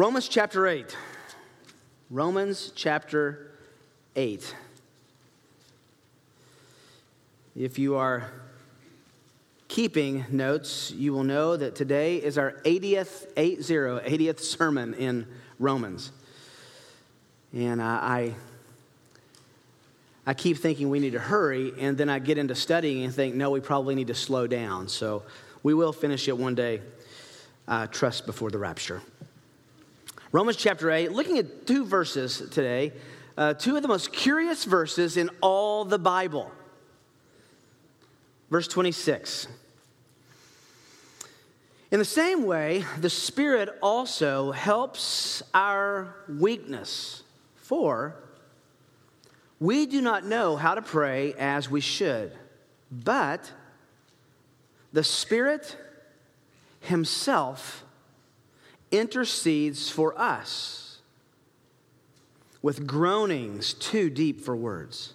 Romans chapter 8. Romans chapter 8. If you are keeping notes, you will know that today is our 80th, 80, 80th sermon in Romans. And I, I keep thinking we need to hurry, and then I get into studying and think, no, we probably need to slow down. So we will finish it one day, uh, trust before the rapture. Romans chapter 8, looking at two verses today, uh, two of the most curious verses in all the Bible. Verse 26. In the same way, the Spirit also helps our weakness, for we do not know how to pray as we should, but the Spirit Himself intercedes for us with groanings too deep for words.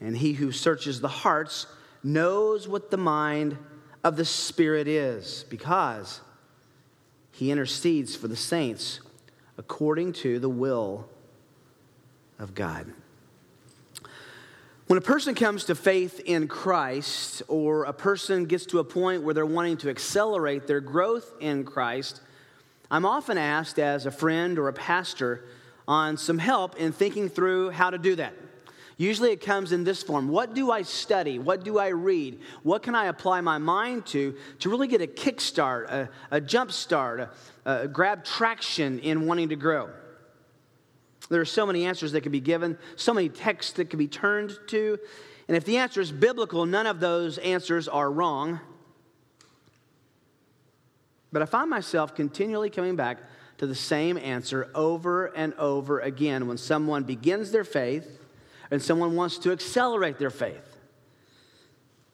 And he who searches the hearts knows what the mind of the Spirit is, because he intercedes for the saints according to the will of God. When a person comes to faith in Christ, or a person gets to a point where they're wanting to accelerate their growth in Christ, I'm often asked as a friend or a pastor on some help in thinking through how to do that. Usually it comes in this form What do I study? What do I read? What can I apply my mind to to really get a kickstart, a, a a, a grab traction in wanting to grow? There are so many answers that can be given, so many texts that can be turned to. And if the answer is biblical, none of those answers are wrong. But I find myself continually coming back to the same answer over and over again when someone begins their faith and someone wants to accelerate their faith.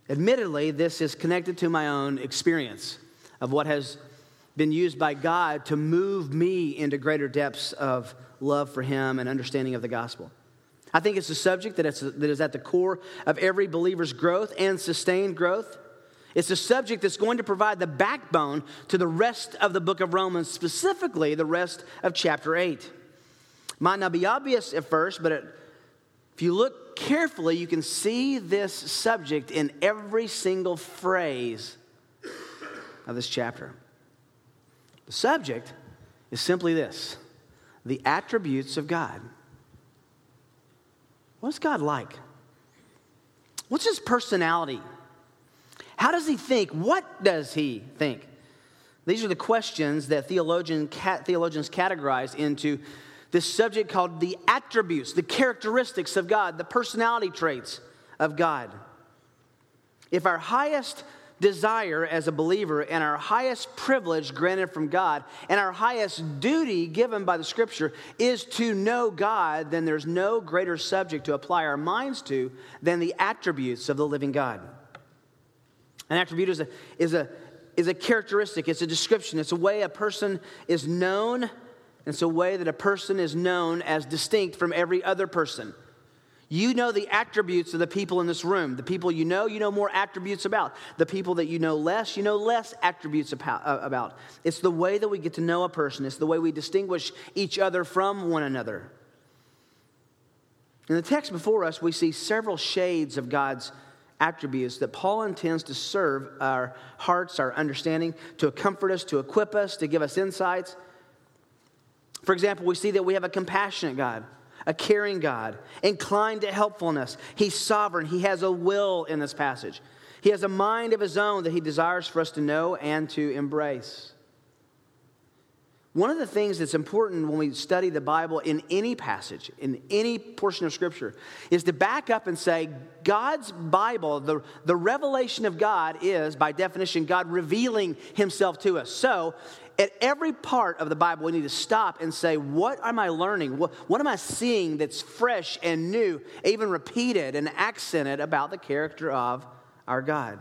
Admittedly, this is connected to my own experience of what has been used by God to move me into greater depths of love for Him and understanding of the gospel. I think it's a subject that, that is at the core of every believer's growth and sustained growth. It's a subject that's going to provide the backbone to the rest of the book of Romans, specifically the rest of chapter 8. Might not be obvious at first, but it, if you look carefully, you can see this subject in every single phrase of this chapter. The subject is simply this the attributes of God. What's God like? What's his personality? How does he think? What does he think? These are the questions that theologian, theologians categorize into this subject called the attributes, the characteristics of God, the personality traits of God. If our highest desire as a believer and our highest privilege granted from God and our highest duty given by the scripture is to know God, then there's no greater subject to apply our minds to than the attributes of the living God. An attribute is a, is a, is a characteristic, it's a description, it's a way a person is known, it's a way that a person is known as distinct from every other person. You know the attributes of the people in this room. The people you know, you know more attributes about. The people that you know less, you know less attributes uh, about. It's the way that we get to know a person, it's the way we distinguish each other from one another. In the text before us, we see several shades of God's attributes that Paul intends to serve our hearts, our understanding, to comfort us, to equip us, to give us insights. For example, we see that we have a compassionate God a caring God, inclined to helpfulness. He's sovereign. He has a will in this passage. He has a mind of his own that he desires for us to know and to embrace. One of the things that's important when we study the Bible in any passage, in any portion of Scripture, is to back up and say, God's Bible, the, the revelation of God is, by definition, God revealing himself to us. So, at every part of the Bible, we need to stop and say, What am I learning? What, what am I seeing that's fresh and new, even repeated and accented about the character of our God?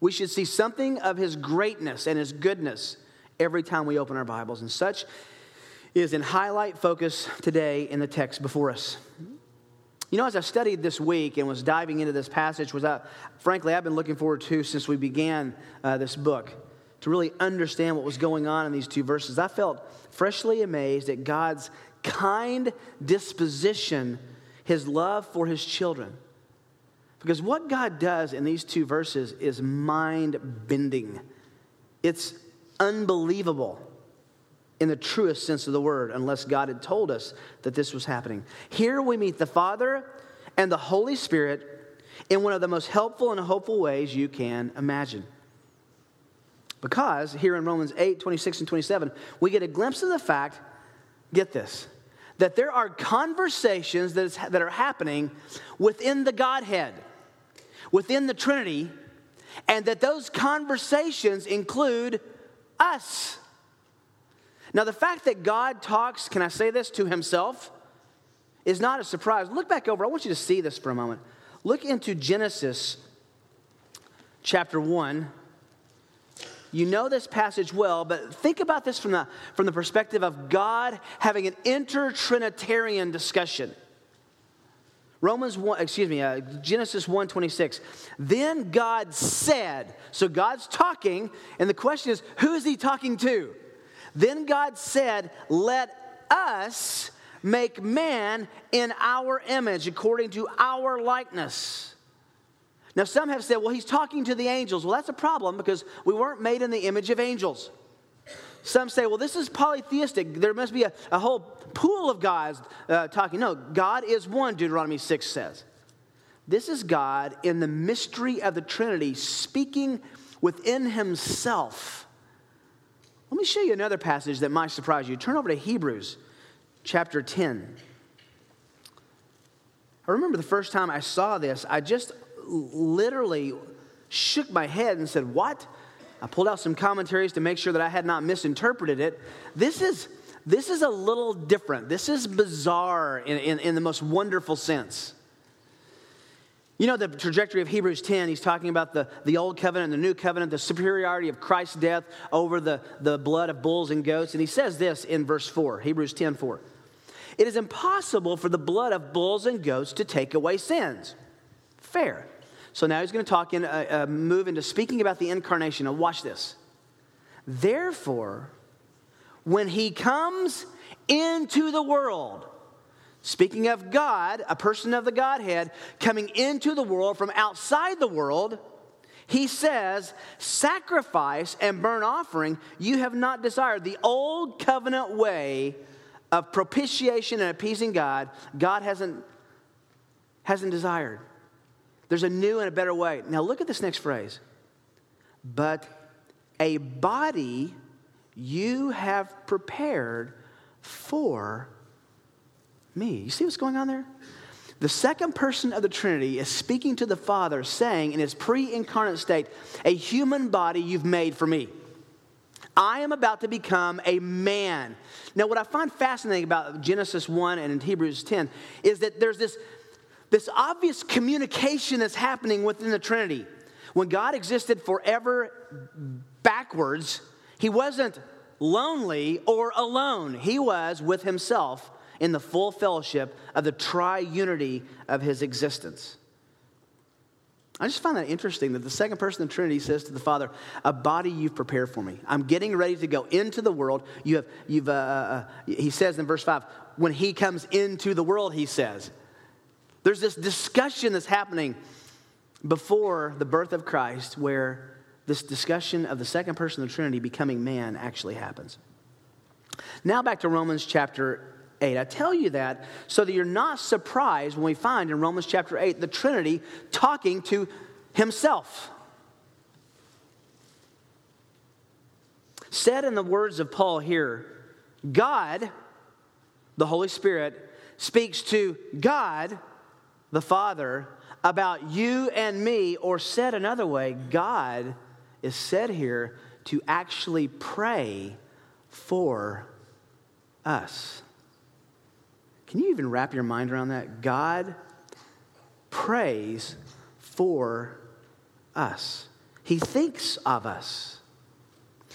We should see something of His greatness and His goodness every time we open our Bibles, and such is in highlight focus today in the text before us. You know, as I studied this week and was diving into this passage, was I, frankly, I've been looking forward to since we began uh, this book to really understand what was going on in these two verses, I felt freshly amazed at God's kind disposition, his love for his children. Because what God does in these two verses is mind bending. It's unbelievable in the truest sense of the word, unless God had told us that this was happening. Here we meet the Father and the Holy Spirit in one of the most helpful and hopeful ways you can imagine. Because here in Romans 8, 26 and 27, we get a glimpse of the fact, get this, that there are conversations that, is, that are happening within the Godhead, within the Trinity, and that those conversations include us. Now, the fact that God talks, can I say this, to himself, is not a surprise. Look back over, I want you to see this for a moment. Look into Genesis chapter 1. You know this passage well, but think about this from the, from the perspective of God having an inter-Trinitarian discussion. Romans 1, excuse me, uh, Genesis 1 26. Then God said, so God's talking, and the question is, who is he talking to? Then God said, Let us make man in our image, according to our likeness. Now, some have said, well, he's talking to the angels. Well, that's a problem because we weren't made in the image of angels. Some say, well, this is polytheistic. There must be a, a whole pool of gods uh, talking. No, God is one, Deuteronomy 6 says. This is God in the mystery of the Trinity speaking within himself. Let me show you another passage that might surprise you. Turn over to Hebrews chapter 10. I remember the first time I saw this, I just literally shook my head and said, What? I pulled out some commentaries to make sure that I had not misinterpreted it. This is, this is a little different. This is bizarre in, in, in the most wonderful sense. You know the trajectory of Hebrews 10, he's talking about the, the old covenant and the new covenant, the superiority of Christ's death over the, the blood of bulls and goats. And he says this in verse 4, Hebrews 10 4. It is impossible for the blood of bulls and goats to take away sins. Fair. So now he's going to talk in, uh, uh, move into speaking about the incarnation. Now, watch this. Therefore, when he comes into the world, speaking of God, a person of the Godhead, coming into the world from outside the world, he says, Sacrifice and burnt offering you have not desired. The old covenant way of propitiation and appeasing God, God hasn't, hasn't desired. There's a new and a better way. Now, look at this next phrase. But a body you have prepared for me. You see what's going on there? The second person of the Trinity is speaking to the Father, saying in his pre incarnate state, A human body you've made for me. I am about to become a man. Now, what I find fascinating about Genesis 1 and in Hebrews 10 is that there's this, this obvious communication that's happening within the Trinity. When God existed forever backwards, he wasn't lonely or alone, he was with himself in the full fellowship of the triunity of his existence. I just find that interesting that the second person of the Trinity says to the Father, A body you've prepared for me. I'm getting ready to go into the world. You have, you've, uh, uh, he says in verse 5, when he comes into the world, he says. There's this discussion that's happening before the birth of Christ where this discussion of the second person of the Trinity becoming man actually happens. Now back to Romans chapter 8. I tell you that so that you're not surprised when we find in Romans chapter 8 the Trinity talking to himself. Said in the words of Paul here, God, the Holy Spirit, speaks to God, the Father, about you and me, or said another way, God is said here to actually pray for us. Can you even wrap your mind around that? God prays for us, He thinks of us,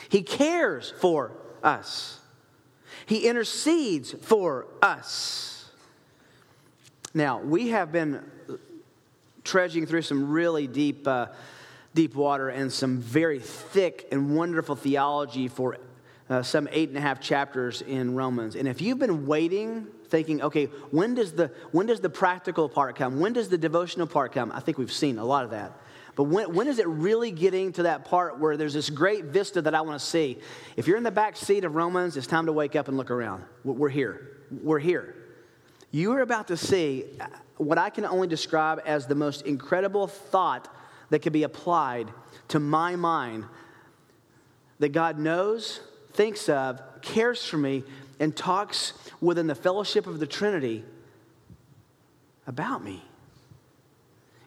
He cares for us, He intercedes for us. Now, we have been trudging through some really deep. Uh, deep water and some very thick and wonderful theology for uh, some eight and a half chapters in Romans. And if you've been waiting, thinking, okay, when does the when does the practical part come? When does the devotional part come? I think we've seen a lot of that. But when, when is it really getting to that part where there's this great vista that I want to see? If you're in the back seat of Romans, it's time to wake up and look around. We're here. We're here. You are about to see uh, what I can only describe as the most incredible thought that can be applied to my mind that God knows, thinks of, cares for me, and talks within the fellowship of the Trinity about me.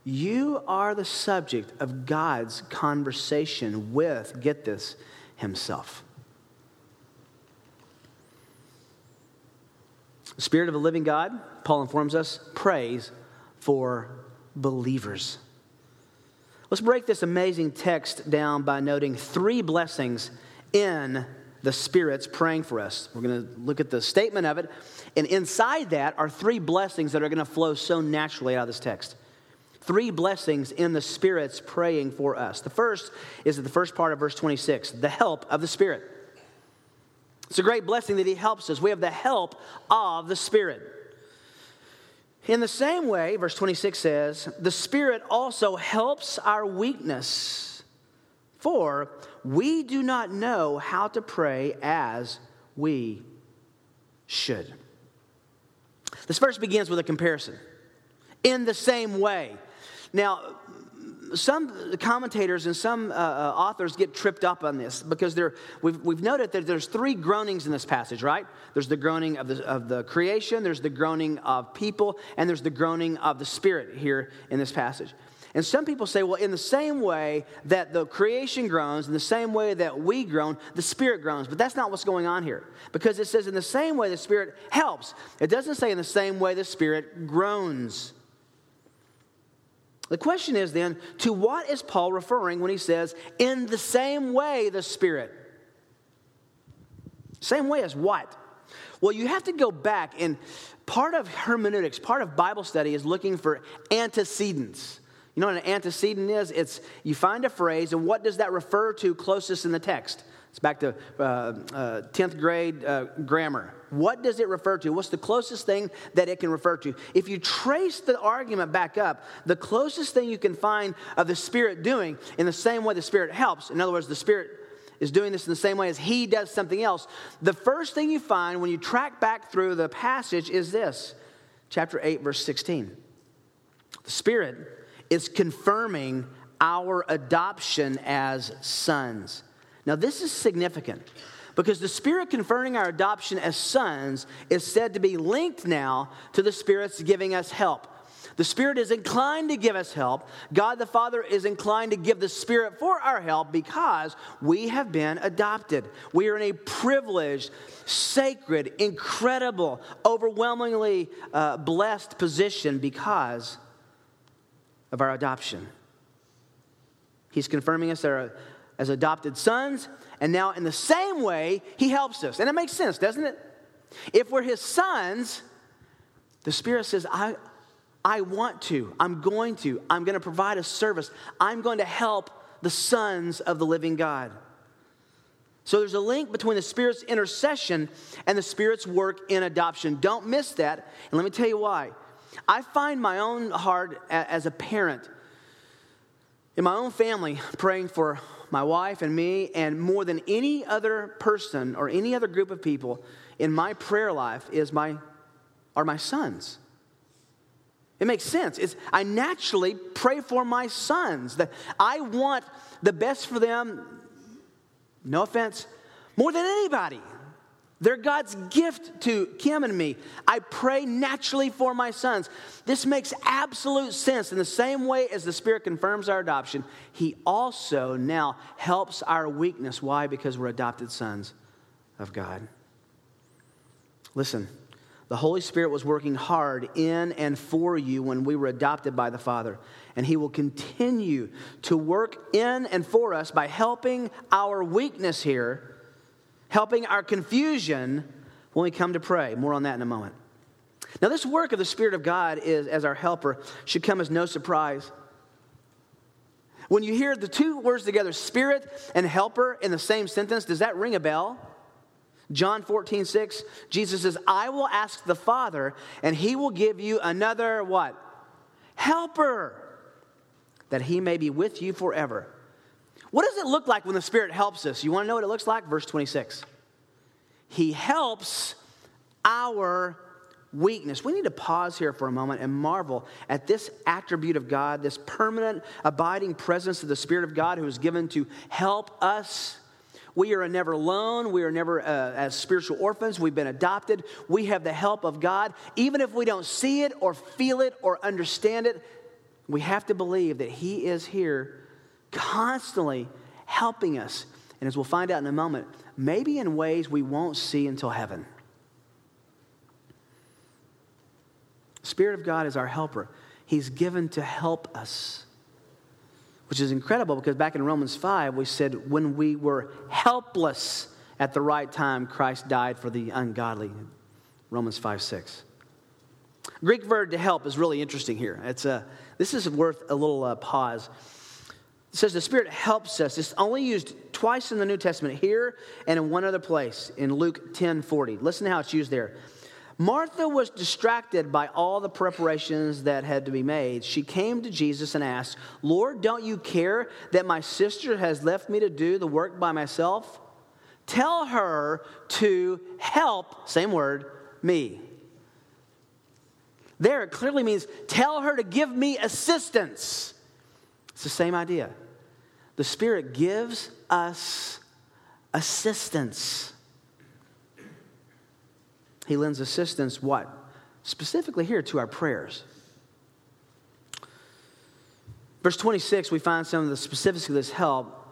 You are the subject of God's conversation with, get this, Himself. Spirit of the living God, Paul informs us, prays for believers. Let's break this amazing text down by noting three blessings in the Spirit's praying for us. We're going to look at the statement of it, and inside that are three blessings that are going to flow so naturally out of this text three blessings in the Spirit's praying for us. The first is the first part of verse 26 the help of the Spirit. It's a great blessing that He helps us. We have the help of the Spirit. In the same way, verse 26 says, the Spirit also helps our weakness, for we do not know how to pray as we should. This verse begins with a comparison. In the same way, now, some commentators and some uh, uh, authors get tripped up on this because we've, we've noted that there's three groanings in this passage, right? There's the groaning of the, of the creation, there's the groaning of people, and there's the groaning of the spirit here in this passage. And some people say, well, in the same way that the creation groans, in the same way that we groan, the Spirit groans. But that's not what's going on here. Because it says, in the same way the Spirit helps. It doesn't say, in the same way the Spirit groans. The question is then, to what is Paul referring when he says, in the same way the Spirit? Same way as what? Well, you have to go back, and part of hermeneutics, part of Bible study is looking for antecedents. You know what an antecedent is? It's you find a phrase, and what does that refer to closest in the text? It's back to uh, uh, 10th grade uh, grammar. What does it refer to? What's the closest thing that it can refer to? If you trace the argument back up, the closest thing you can find of the Spirit doing in the same way the Spirit helps, in other words, the Spirit is doing this in the same way as He does something else, the first thing you find when you track back through the passage is this chapter 8, verse 16. The Spirit is confirming our adoption as sons. Now, this is significant because the Spirit conferring our adoption as sons is said to be linked now to the Spirit's giving us help. The Spirit is inclined to give us help. God the Father is inclined to give the Spirit for our help because we have been adopted. We are in a privileged, sacred, incredible, overwhelmingly uh, blessed position because of our adoption. He's confirming us as adopted sons, and now in the same way, he helps us. And it makes sense, doesn't it? If we're his sons, the Spirit says, I, I want to, I'm going to, I'm going to provide a service, I'm going to help the sons of the living God. So there's a link between the Spirit's intercession and the Spirit's work in adoption. Don't miss that. And let me tell you why. I find my own heart as a parent in my own family praying for my wife and me, and more than any other person or any other group of people in my prayer life is my, are my sons. It makes sense. It's, I naturally pray for my sons. That I want the best for them, no offense, more than anybody. They're God's gift to Kim and me. I pray naturally for my sons. This makes absolute sense. In the same way as the Spirit confirms our adoption, He also now helps our weakness. Why? Because we're adopted sons of God. Listen, the Holy Spirit was working hard in and for you when we were adopted by the Father. And He will continue to work in and for us by helping our weakness here helping our confusion when we come to pray. More on that in a moment. Now, this work of the Spirit of God is, as our helper should come as no surprise. When you hear the two words together, spirit and helper, in the same sentence, does that ring a bell? John 14, 6, Jesus says, I will ask the Father, and he will give you another what? Helper, that he may be with you forever. What does it look like when the Spirit helps us? You want to know what it looks like? Verse 26. He helps our weakness. We need to pause here for a moment and marvel at this attribute of God, this permanent, abiding presence of the Spirit of God who is given to help us. We are never alone. We are never uh, as spiritual orphans. We've been adopted. We have the help of God. Even if we don't see it or feel it or understand it, we have to believe that He is here constantly helping us. And as we'll find out in a moment, maybe in ways we won't see until heaven. Spirit of God is our helper. He's given to help us, which is incredible because back in Romans 5, we said, when we were helpless at the right time, Christ died for the ungodly. Romans 5 6. Greek verb to help is really interesting here. It's a, this is worth a little uh, pause. It says the Spirit helps us. It's only used twice in the New Testament, here and in one other place, in Luke 10 40. Listen to how it's used there. Martha was distracted by all the preparations that had to be made. She came to Jesus and asked, Lord, don't you care that my sister has left me to do the work by myself? Tell her to help, same word, me. There, it clearly means tell her to give me assistance. It's the same idea. The Spirit gives us assistance. He lends assistance, what? Specifically here to our prayers. Verse 26, we find some of the specifics of this help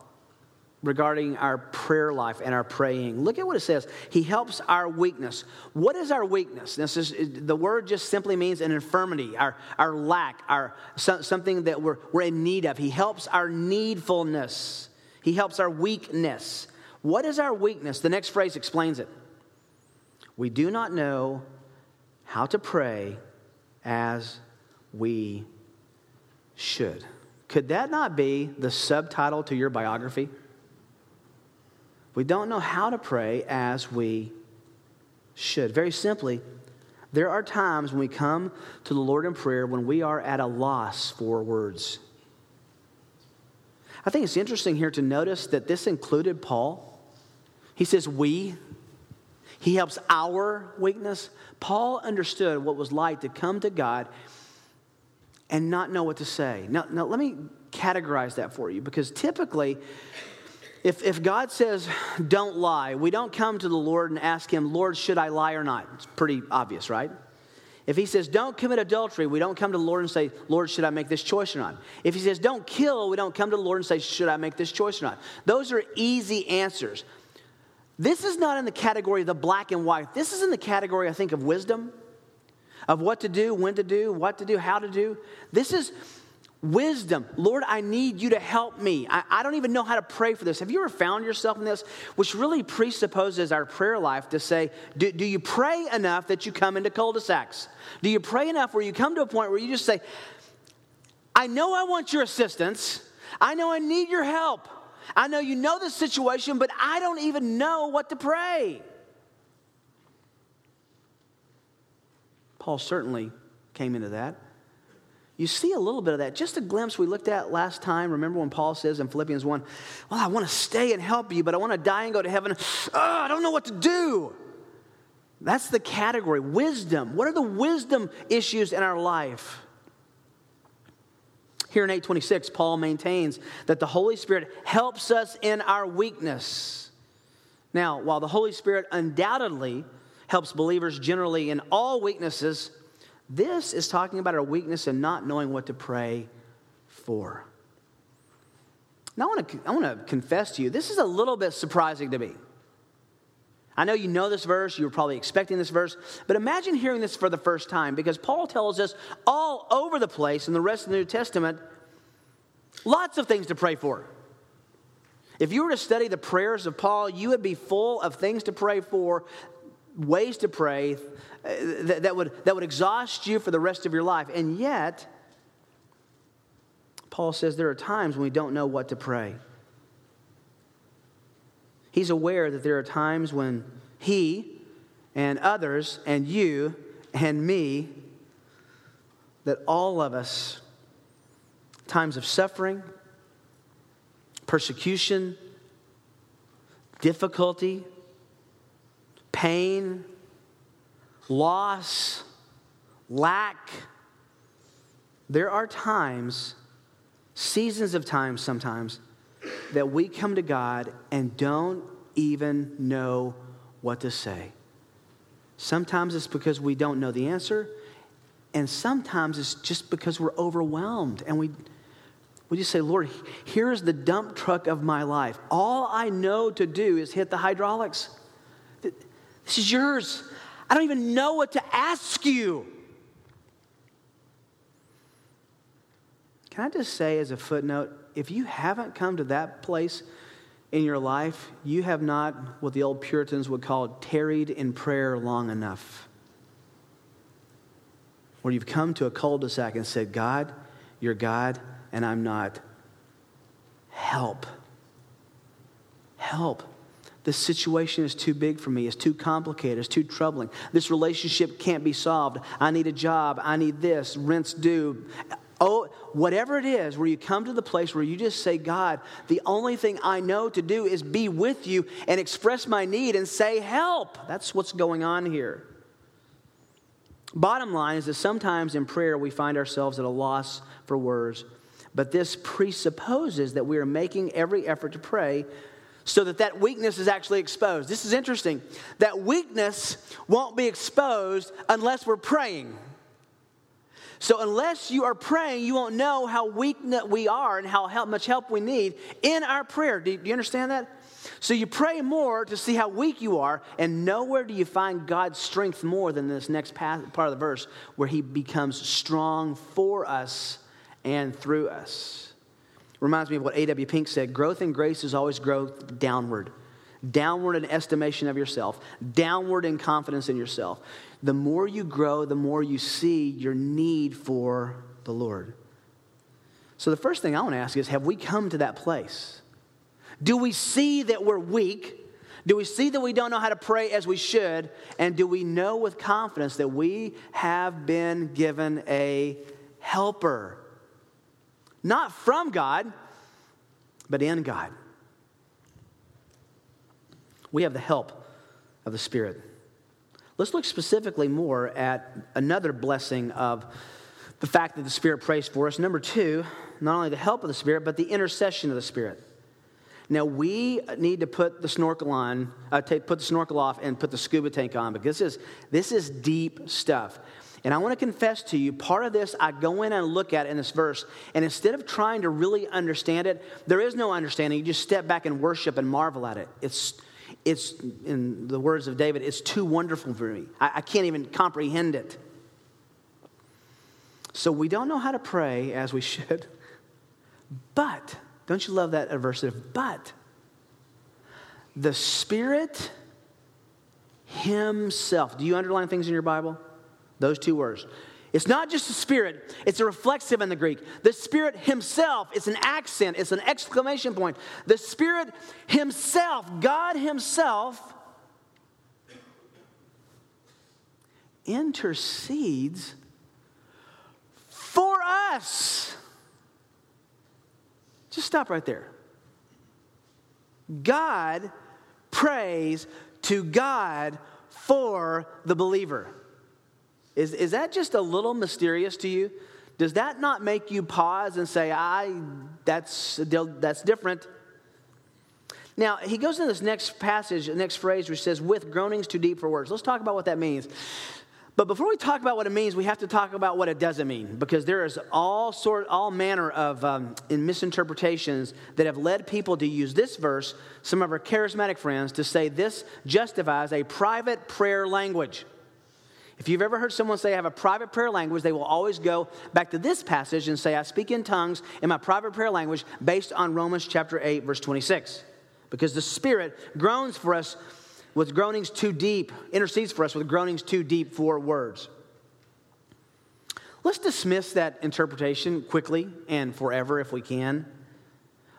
regarding our prayer life and our praying. Look at what it says. He helps our weakness. What is our weakness? This is, the word just simply means an infirmity, our, our lack, our, something that we're, we're in need of. He helps our needfulness. He helps our weakness. What is our weakness? The next phrase explains it. We do not know how to pray as we should. Could that not be the subtitle to your biography? We don't know how to pray as we should. Very simply, there are times when we come to the Lord in prayer when we are at a loss for words. I think it's interesting here to notice that this included Paul. He says, We. He helps our weakness. Paul understood what was like to come to God and not know what to say. Now, now let me categorize that for you because typically, if, if God says, don't lie, we don't come to the Lord and ask Him, Lord, should I lie or not? It's pretty obvious, right? If He says, don't commit adultery, we don't come to the Lord and say, Lord, should I make this choice or not? If He says, don't kill, we don't come to the Lord and say, should I make this choice or not? Those are easy answers. This is not in the category of the black and white. This is in the category, I think, of wisdom, of what to do, when to do, what to do, how to do. This is wisdom. Lord, I need you to help me. I, I, don't even know how to pray for this. Have you ever found yourself in this? Which really presupposes our prayer life to say, do, do you pray enough that you come into cul de sacs? Do you pray enough where you come to a point where you just say, I know I want your assistance, I know I need your help. I know you know the situation, but I don't even know what to pray. Paul certainly came into that. You see a little bit of that. Just a glimpse we looked at last time. Remember when Paul says in Philippians 1, Well, I want to stay and help you, but I want to die and go to heaven. Oh, I don't know what to do. That's the category. Wisdom. What are the wisdom issues in our life? Here in 826, Paul maintains that the Holy Spirit helps us in our weakness. Now, while the Holy Spirit undoubtedly helps believers generally in all weaknesses, this is talking about our weakness and not knowing what to pray for. Now, I want to, I confess to you, this is a little bit surprising to me. I know you know this verse, you were probably expecting this verse, but imagine hearing this for the first time because Paul tells us all over the place in the rest of the New Testament lots of things to pray for. If you were to study the prayers of Paul, you would be full of things to pray for, ways to pray uh, that, that, would, that would exhaust you for the rest of your life. And yet, Paul says there are times when we don't know what to pray. He's aware that there are times when he and others and you and me, that all of us, times of suffering, persecution, difficulty, pain, loss, lack, there are times, seasons of time sometimes, that we come to God and don't even know what to say. Sometimes it's because we don't know the answer, and sometimes it's just because we're overwhelmed and we, we just say, Lord, here's the dump truck of my life. All I know to do is hit the hydraulics. This is yours. I don't even know what to ask you. Can I just say, as a footnote, if you haven't come to that place in your life, you have not, what the old Puritans would call, tarried in prayer long enough. Where you've come to a cul de sac and said, God, you're God, and I'm not. Help. Help. This situation is too big for me. It's too complicated. It's too troubling. This relationship can't be solved. I need a job. I need this. Rent's due. Oh, whatever it is, where you come to the place where you just say, God, the only thing I know to do is be with you and express my need and say, help. That's what's going on here. Bottom line is that sometimes in prayer we find ourselves at a loss for words, but this presupposes that we are making every effort to pray so that that weakness is actually exposed. This is interesting. That weakness won't be exposed unless we're praying. So, unless you are praying, you won't know how weak we are and how help, much help we need in our prayer. Do you, do you understand that? So, you pray more to see how weak you are, and nowhere do you find God's strength more than this next part of the verse where He becomes strong for us and through us. Reminds me of what A.W. Pink said growth in grace is always growth downward downward in estimation of yourself, downward in confidence in yourself. The more you grow, the more you see your need for the Lord. So, the first thing I want to ask is have we come to that place? Do we see that we're weak? Do we see that we don't know how to pray as we should? And do we know with confidence that we have been given a helper? Not from God, but in God we have the help of the Spirit. Let's look specifically more at another blessing of the fact that the Spirit prays for us. Number two, not only the help of the Spirit, but the intercession of the Spirit. Now, we need to put the snorkel on, uh, take, put the snorkel off, and put the scuba tank on because this is, this is deep stuff. And I want to confess to you, part of this I go in and look at in this verse, and instead of trying to really understand it, there is no understanding. You just step back and worship and marvel at it. It's it's, in the words of David, it's too wonderful for me. I, I can't even comprehend it. So we don't know how to pray as we should. But, don't you love that adversative? But, the Spirit Himself. Do you underline things in your Bible? Those two words. It's not just the Spirit, it's a reflexive in the Greek. The Spirit Himself, it's an accent, it's an exclamation point. The Spirit Himself, God Himself, intercedes for us. Just stop right there. God prays to God for the believer. Is, is that just a little mysterious to you? Does that not make you pause and say, I, that's, that's different? Now, he goes into this next passage, the next phrase, which says, with groanings too deep for words. Let's talk about what that means. But before we talk about what it means, we have to talk about what it doesn't mean, because there is all sort, all manner of um, in misinterpretations that have led people to use this verse, some of our charismatic friends, to say this justifies a private prayer language. If you've ever heard someone say, I have a private prayer language, they will always go back to this passage and say, I speak in tongues in my private prayer language based on Romans chapter 8, verse 26. Because the Spirit groans for us with groanings too deep, intercedes for us with groanings too deep for words. Let's dismiss that interpretation quickly and forever if we can.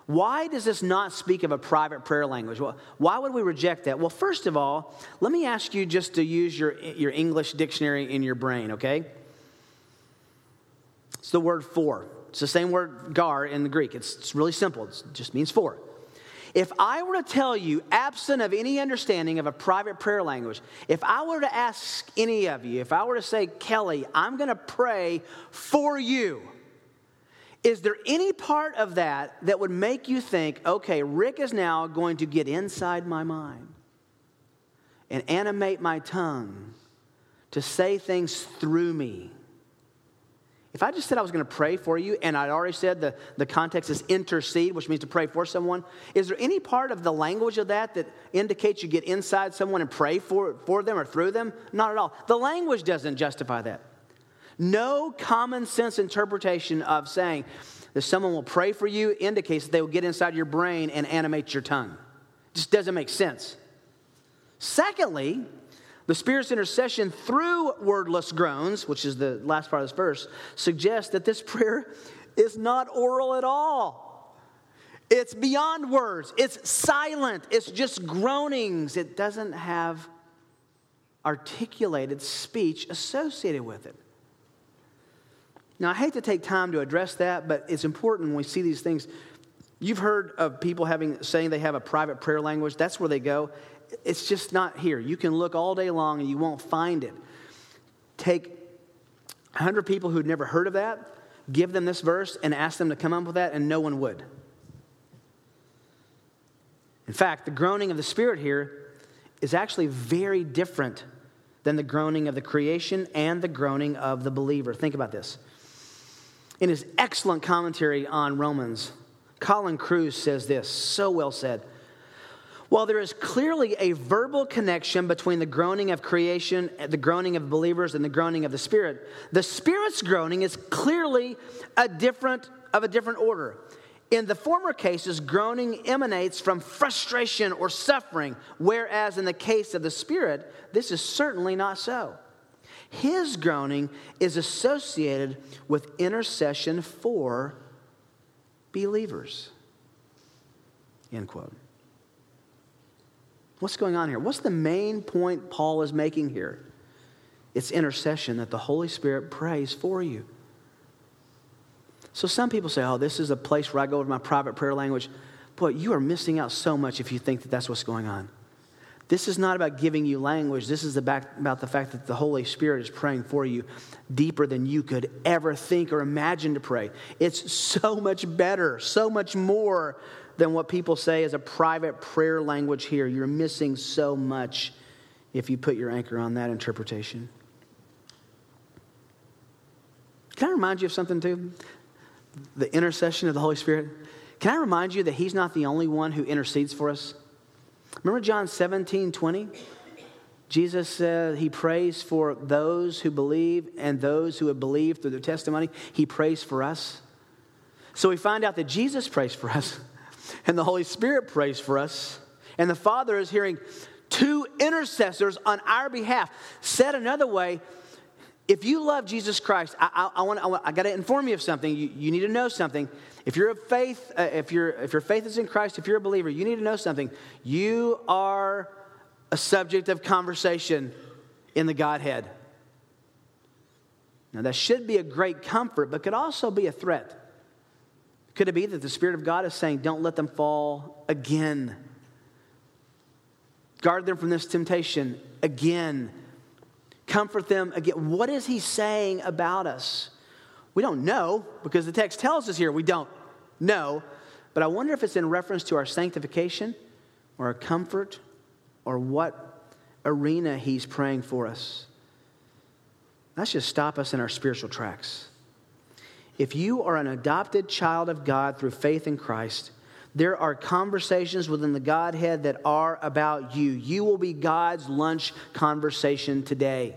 Why does this not speak of a private prayer language? Well, why would we reject that? Well, first of all, let me ask you just to use your, your English dictionary in your brain, okay? It's the word for. It's the same word gar in the Greek. It's, it's really simple, it just means for. If I were to tell you, absent of any understanding of a private prayer language, if I were to ask any of you, if I were to say, Kelly, I'm going to pray for you, is there any part of that that would make you think, okay, Rick is now going to get inside my mind and animate my tongue to say things through me? If I just said I was going to pray for you, and I'd already said the, the context is intercede, which means to pray for someone, is there any part of the language of that that indicates you get inside someone and pray for, for them or through them? Not at all. The language doesn't justify that. No common sense interpretation of saying that someone will pray for you indicates that they will get inside your brain and animate your tongue. It just doesn't make sense. Secondly, the Spirit's intercession through wordless groans, which is the last part of this verse, suggests that this prayer is not oral at all. It's beyond words, it's silent, it's just groanings. It doesn't have articulated speech associated with it. Now, I hate to take time to address that, but it's important when we see these things. You've heard of people having saying they have a private prayer language. That's where they go. It's just not here. You can look all day long and you won't find it. Take 100 people who'd never heard of that, give them this verse, and ask them to come up with that, and no one would. In fact, the groaning of the Spirit here is actually very different than the groaning of the creation and the groaning of the believer. Think about this. In his excellent commentary on Romans, Colin Kruse says this, so well said. While there is clearly a verbal connection between the groaning of creation, the groaning of believers, and the groaning of the Spirit, the Spirit's groaning is clearly a different of a different order. In the former cases, groaning emanates from frustration or suffering, whereas in the case of the Spirit, this is certainly not so. His groaning is associated with intercession for believers. End quote. What's going on here? What's the main point Paul is making here? It's intercession that the Holy Spirit prays for you. So some people say, oh, this is a place where I go with my private prayer language. Boy, you are missing out so much if you think that that's what's going on. This is not about giving you language. This is about the fact that the Holy Spirit is praying for you deeper than you could ever think or imagine to pray. It's so much better, so much more than what people say is a private prayer language here. You're missing so much if you put your anchor on that interpretation. Can I remind you of something, too? The intercession of the Holy Spirit. Can I remind you that He's not the only one who intercedes for us? Remember John 17, 20? Jesus said he prays for those who believe and those who have believed through their testimony. He prays for us. So we find out that Jesus prays for us and the Holy Spirit prays for us. And the Father is hearing two intercessors on our behalf. Said another way, if you love Jesus Christ, I, I, I want, I, I got to inform you of something. You, you, need to know something. If you're a faith, uh, if, you if your faith is in Christ, if you're a believer, you need to know something. You are a subject of conversation in the Godhead. Now, that should be a great comfort, but could also be a threat. Could it be that the Spirit of God is saying, don't let them fall again? Guard them from this temptation again. Comfort them again. What is He saying about us? We don't know because the text tells us here we don't know. But I wonder if it's in reference to our sanctification or our comfort or what arena He's praying for us. That should stop us in our spiritual tracks. If you are an adopted child of God through faith in Christ, there are conversations within the Godhead that are about you. You will be God's lunch conversation today.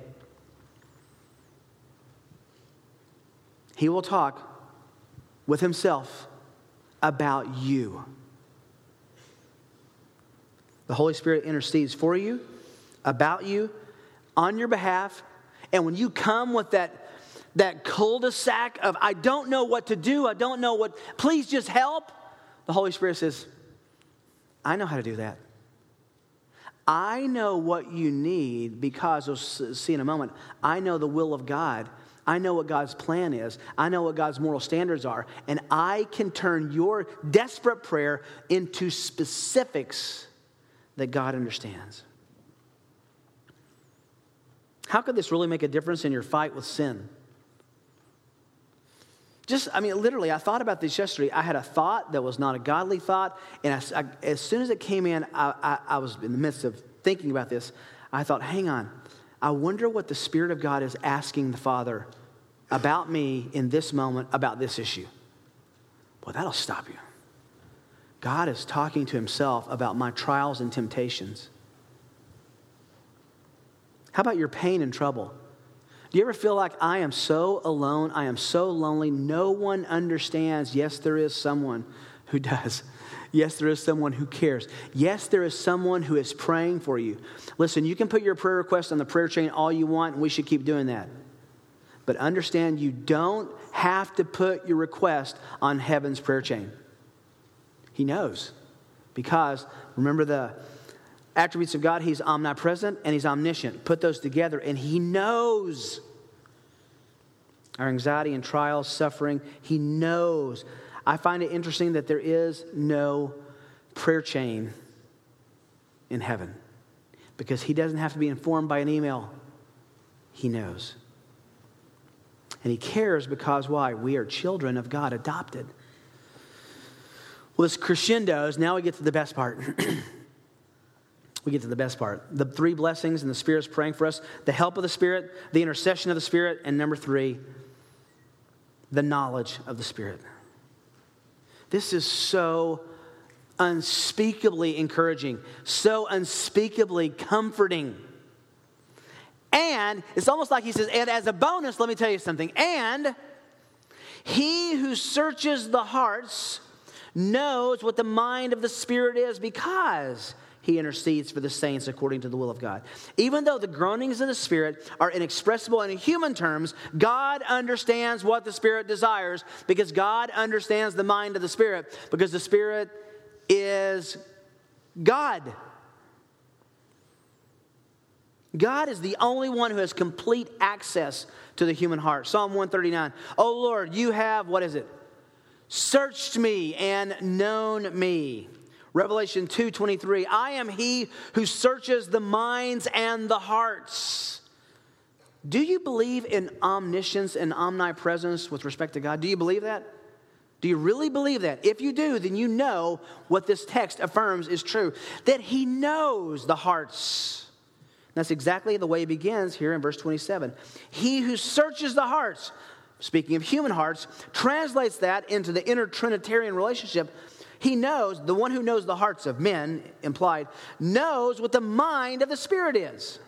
He will talk with Himself about you. The Holy Spirit intercedes for you, about you, on your behalf. And when you come with that that cul de sac of, I don't know what to do, I don't know what, please just help, the Holy Spirit says, I know how to do that. I know what you need because, we'll see in a moment, I know the will of God. I know what God's plan is. I know what God's moral standards are. And I can turn your desperate prayer into specifics that God understands. How could this really make a difference in your fight with sin? Just, I mean, literally, I thought about this yesterday. I had a thought that was not a godly thought. And I, I, as soon as it came in, I, I, I was in the midst of thinking about this. I thought, hang on. I wonder what the Spirit of God is asking the Father about me in this moment about this issue. Well, that'll stop you. God is talking to Himself about my trials and temptations. How about your pain and trouble? Do you ever feel like I am so alone? I am so lonely. No one understands. Yes, there is someone who does. Yes, there is someone who cares. Yes, there is someone who is praying for you. Listen, you can put your prayer request on the prayer chain all you want, and we should keep doing that. But understand you don't have to put your request on heaven's prayer chain. He knows. Because remember the attributes of God, He's omnipresent and He's omniscient. Put those together, and He knows our anxiety and trials, suffering. He knows. I find it interesting that there is no prayer chain in heaven because He doesn't have to be informed by an email. He knows. And He cares because why? We are children of God, adopted. Well, this crescendos, now we get to the best part. we get to the best part. The three blessings and the Spirit's praying for us the help of the Spirit, the intercession of the Spirit, and number three, the knowledge of the Spirit. This is so unspeakably encouraging, so unspeakably comforting. And it's almost like he says, and as a bonus, let me tell you something. And he who searches the hearts knows what the mind of the Spirit is because he intercedes for the saints according to the will of God. Even though the groanings of the Spirit are inexpressible in human terms, God understands what the Spirit desires because God understands the mind of the Spirit because the Spirit is God. God is the only one who has complete access to the human heart. Psalm 139. Oh Lord, you have, what is it? Searched me and known me. Revelation 2:23, I am he who searches the minds and the hearts. Do you believe in omniscience and omnipresence with respect to God? Do you believe that? Do you really believe that? If you do, then you know what this text affirms is true that he knows the hearts. That's exactly the way it begins here in verse 27. He who searches the hearts, speaking of human hearts, translates that into the inner Trinitarian relationship he knows, the one who knows the hearts of men, implied, knows what the mind of the Spirit is.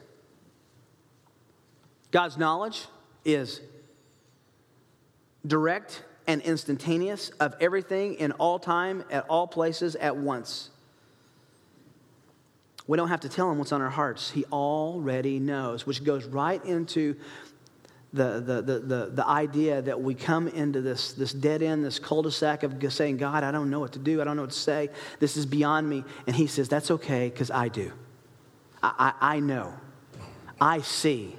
God's knowledge is direct and instantaneous of everything in all time, at all places, at once. We don't have to tell him what's on our hearts. He already knows, which goes right into the, the, the, the, the idea that we come into this, this dead end, this cul de sac of saying, God, I don't know what to do. I don't know what to say. This is beyond me. And He says, That's okay, because I do. I, I, I know. I see.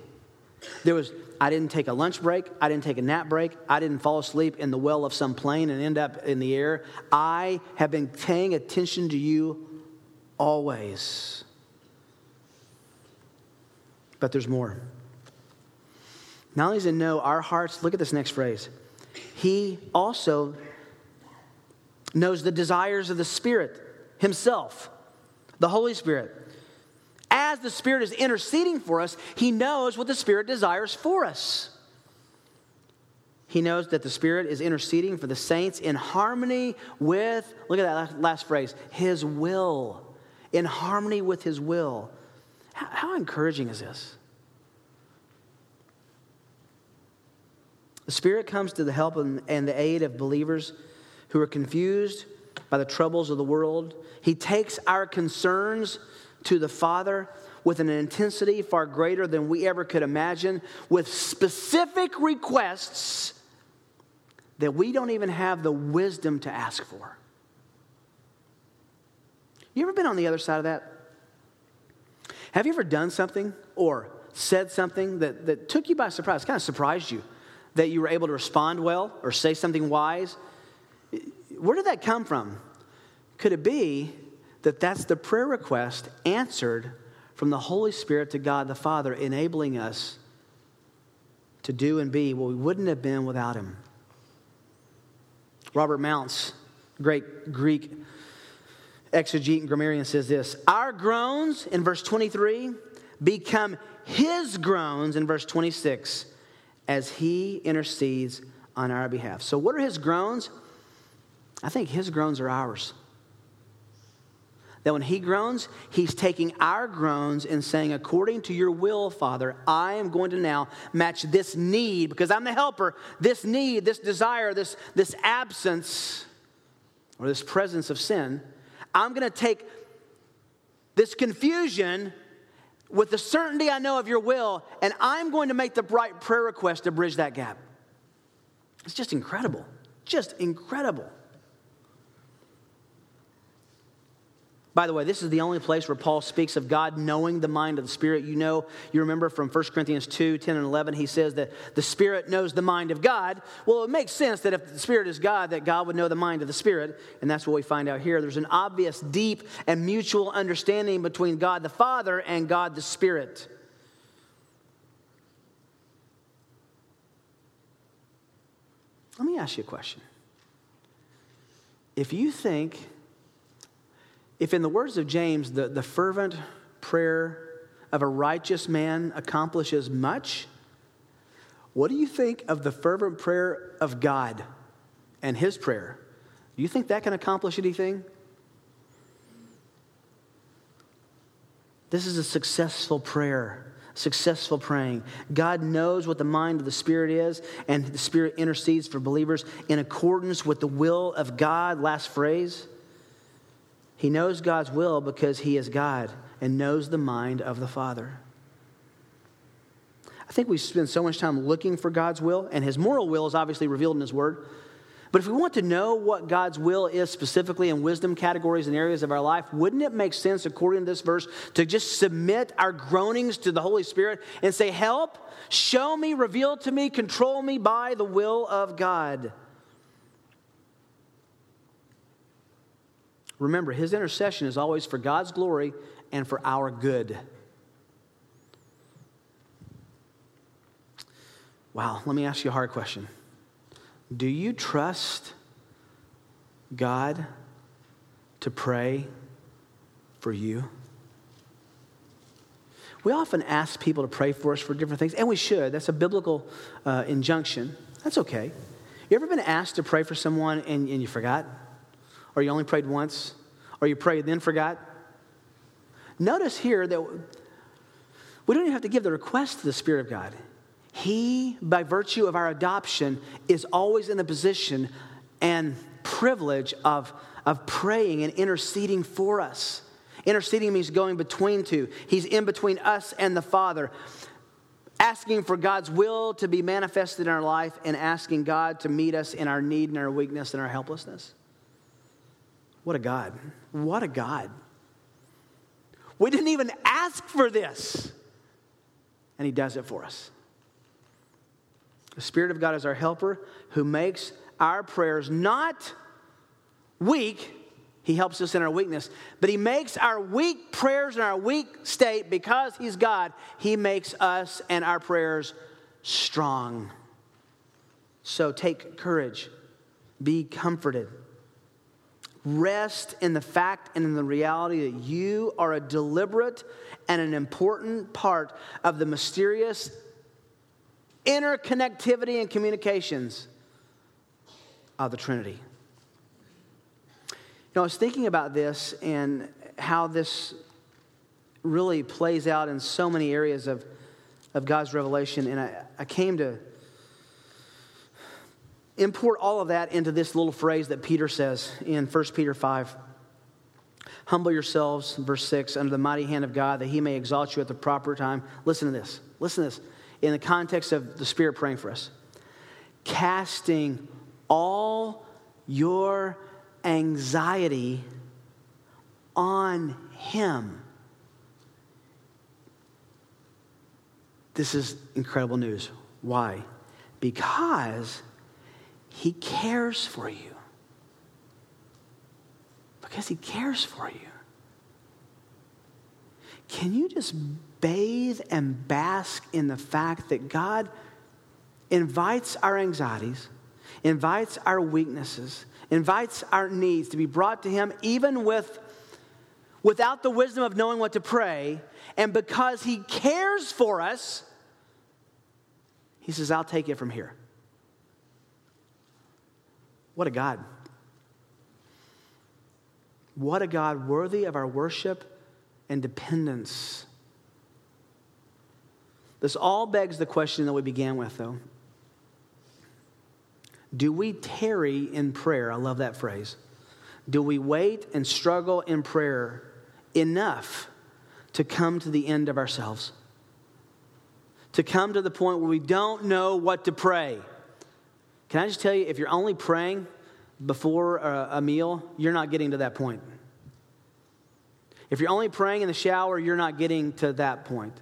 There was, I didn't take a lunch break. I didn't take a nap break. I didn't fall asleep in the well of some plane and end up in the air. I have been paying attention to you always. But there's more. Not only does he know our hearts, look at this next phrase. He also knows the desires of the Spirit himself, the Holy Spirit. As the Spirit is interceding for us, he knows what the Spirit desires for us. He knows that the Spirit is interceding for the saints in harmony with, look at that last phrase, his will. In harmony with his will. How encouraging is this? The Spirit comes to the help and the aid of believers who are confused by the troubles of the world. He takes our concerns to the Father. with an intensity far greater than we ever could imagine, with specific requests that we don't even have the wisdom to ask for. You ever been on the other side of that? Have you ever done something or said something that, that took you by surprise, kind of surprised you, that you were able to respond well or say something wise? Where did that come from? Could it be that that's the prayer request answered from the Holy Spirit to God the Father, enabling us to do and be what we wouldn't have been without Him? Robert Mounce, great Greek exegete and grammarian, says this Our groans, in verse 23, become His groans, in verse 26, as He intercedes on our behalf. So, what are His groans? I think His groans are ours. That when He groans, He's taking our groans and saying, According to your will, Father, I am going to now match this need, because I'm the helper, this need, this desire, this, this absence, or this presence of sin. I'm going to take this confusion with the certainty I know of your will, and I'm going to make the right prayer request to bridge that gap. It's just incredible. Just incredible. By the way, this is the only place where Paul speaks of God knowing the mind of the Spirit. You know, you remember from 1 Corinthians 2 10 and 11, he says that the Spirit knows the mind of God. Well, it makes sense that if the Spirit is God, that God would know the mind of the Spirit. And that's what we find out here. There's an obvious, deep, and mutual understanding between God the Father and God the Spirit. Let me ask you a question. If you think if, in the words of James, the, the fervent prayer of a righteous man accomplishes much, what do you think of the fervent prayer of God and his prayer? Do you think that can accomplish anything? This is a successful prayer, successful praying. God knows what the mind of the Spirit is, and the Spirit intercedes for believers in accordance with the will of God. Last phrase. He knows God's will because he is God and knows the mind of the Father. I think we spend so much time looking for God's will, and his moral will is obviously revealed in his word. But if we want to know what God's will is specifically in wisdom categories and areas of our life, wouldn't it make sense, according to this verse, to just submit our groanings to the Holy Spirit and say, Help, show me, reveal to me, control me by the will of God? Remember, his intercession is always for God's glory and for our good. Wow, let me ask you a hard question. Do you trust God to pray for you? We often ask people to pray for us for different things, and we should. That's a biblical uh, injunction. That's okay. You ever been asked to pray for someone and, and you forgot? Or you only prayed once? Or you prayed then forgot? Notice here that we don't even have to give the request to the Spirit of God. He, by virtue of our adoption, is always in the position and privilege of, of praying and interceding for us. Interceding means going between two. He's in between us and the Father, asking for God's will to be manifested in our life and asking God to meet us in our need and our weakness and our helplessness. What a God. What a God. We didn't even ask for this, and He does it for us. The Spirit of God is our helper who makes our prayers not weak. He helps us in our weakness, but He makes our weak prayers and our weak state because He's God. He makes us and our prayers strong. So take courage, be comforted. Rest in the fact and in the reality that you are a deliberate and an important part of the mysterious interconnectivity and communications of the Trinity. You know, I was thinking about this and how this really plays out in so many areas of, of God's revelation, and I, I came to import all of that into this little phrase that Peter says in 1 Peter 5. Humble yourselves, verse 6, under the mighty hand of God, that he may exalt you at the proper time. Listen to this. Listen to this. In the context of the Spirit praying for us, casting all your anxiety on him. This is incredible news. Why? Because he cares for you. Because he cares for you. Can you just bathe and bask in the fact that God invites our anxieties, invites our weaknesses, invites our needs to be brought to him even with without the wisdom of knowing what to pray, and because he cares for us, he says, I'll take it from here. What a God. What a God worthy of our worship and dependence. This all begs the question that we began with, though. Do we tarry in prayer? I love that phrase. Do we wait and struggle in prayer enough to come to the end of ourselves? To come to the point where we don't know what to pray? Can I just tell you, if you're only praying before a, meal, you're not getting to that point. If you're only praying in the shower, you're not getting to that point.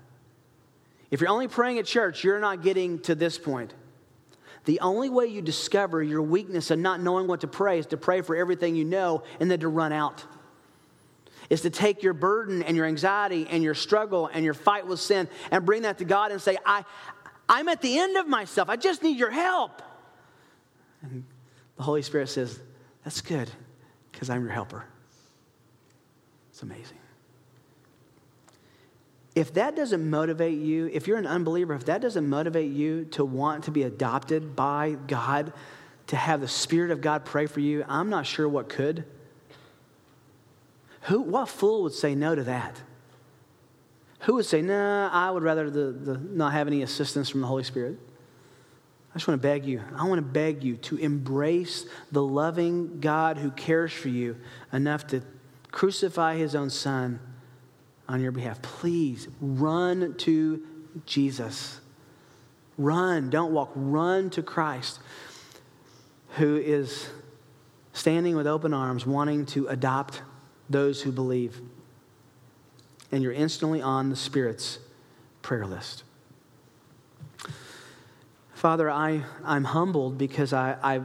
If you're only praying at church, you're not getting to this point. The only way you discover your weakness and not knowing what to pray is to pray for everything you know and then to run out. Is to take your burden and your anxiety and your struggle and your fight with sin and bring that to God and say, I, I'm at the end of myself. I just need your help. And the Holy Spirit says, That's good, because I'm your helper. It's amazing. If that doesn't motivate you, if you're an unbeliever, if that doesn't motivate you to want to be adopted by God, to have the Spirit of God pray for you, I'm not sure what could. Who, what fool would say no to that? Who would say, nah, I would rather the, the, not have any assistance from the Holy Spirit? I just want to beg you, I want to beg you to embrace the loving God who cares for you enough to crucify his own son on your behalf. Please run to Jesus. Run, don't walk, run to Christ who is standing with open arms, wanting to adopt those who believe. And you're instantly on the Spirit's prayer list. Father, I, I'm humbled because I, I,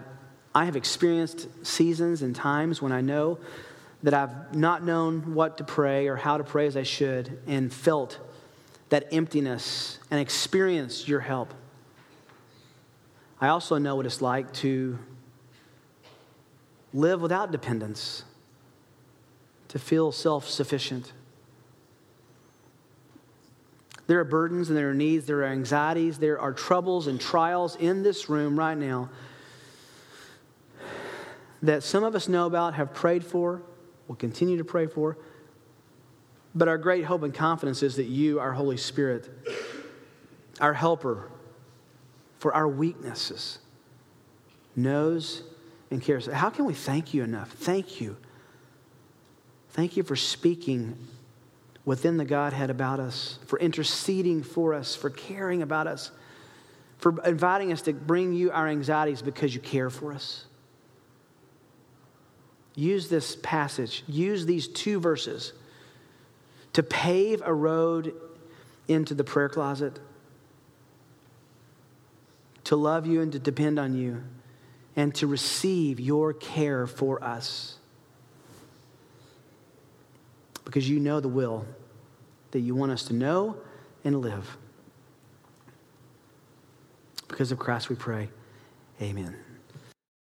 I have experienced seasons and times when I know that I've not known what to pray or how to pray as I should and felt that emptiness and experienced your help. I also know what it's like to live without dependence, to feel self sufficient. There are burdens and there are needs, there are anxieties, there are troubles and trials in this room right now that some of us know about, have prayed for, will continue to pray for. But our great hope and confidence is that you, our Holy Spirit, our helper for our weaknesses, knows and cares. How can we thank you enough? Thank you. Thank you for speaking within the Godhead about us, for interceding for us, for caring about us, for inviting us to bring you our anxieties because you care for us. Use this passage, use these two verses to pave a road into the prayer closet, to love you and to depend on you, and to receive your care for us because you know the will that you want us to know and live. Because of Christ we pray. Amen.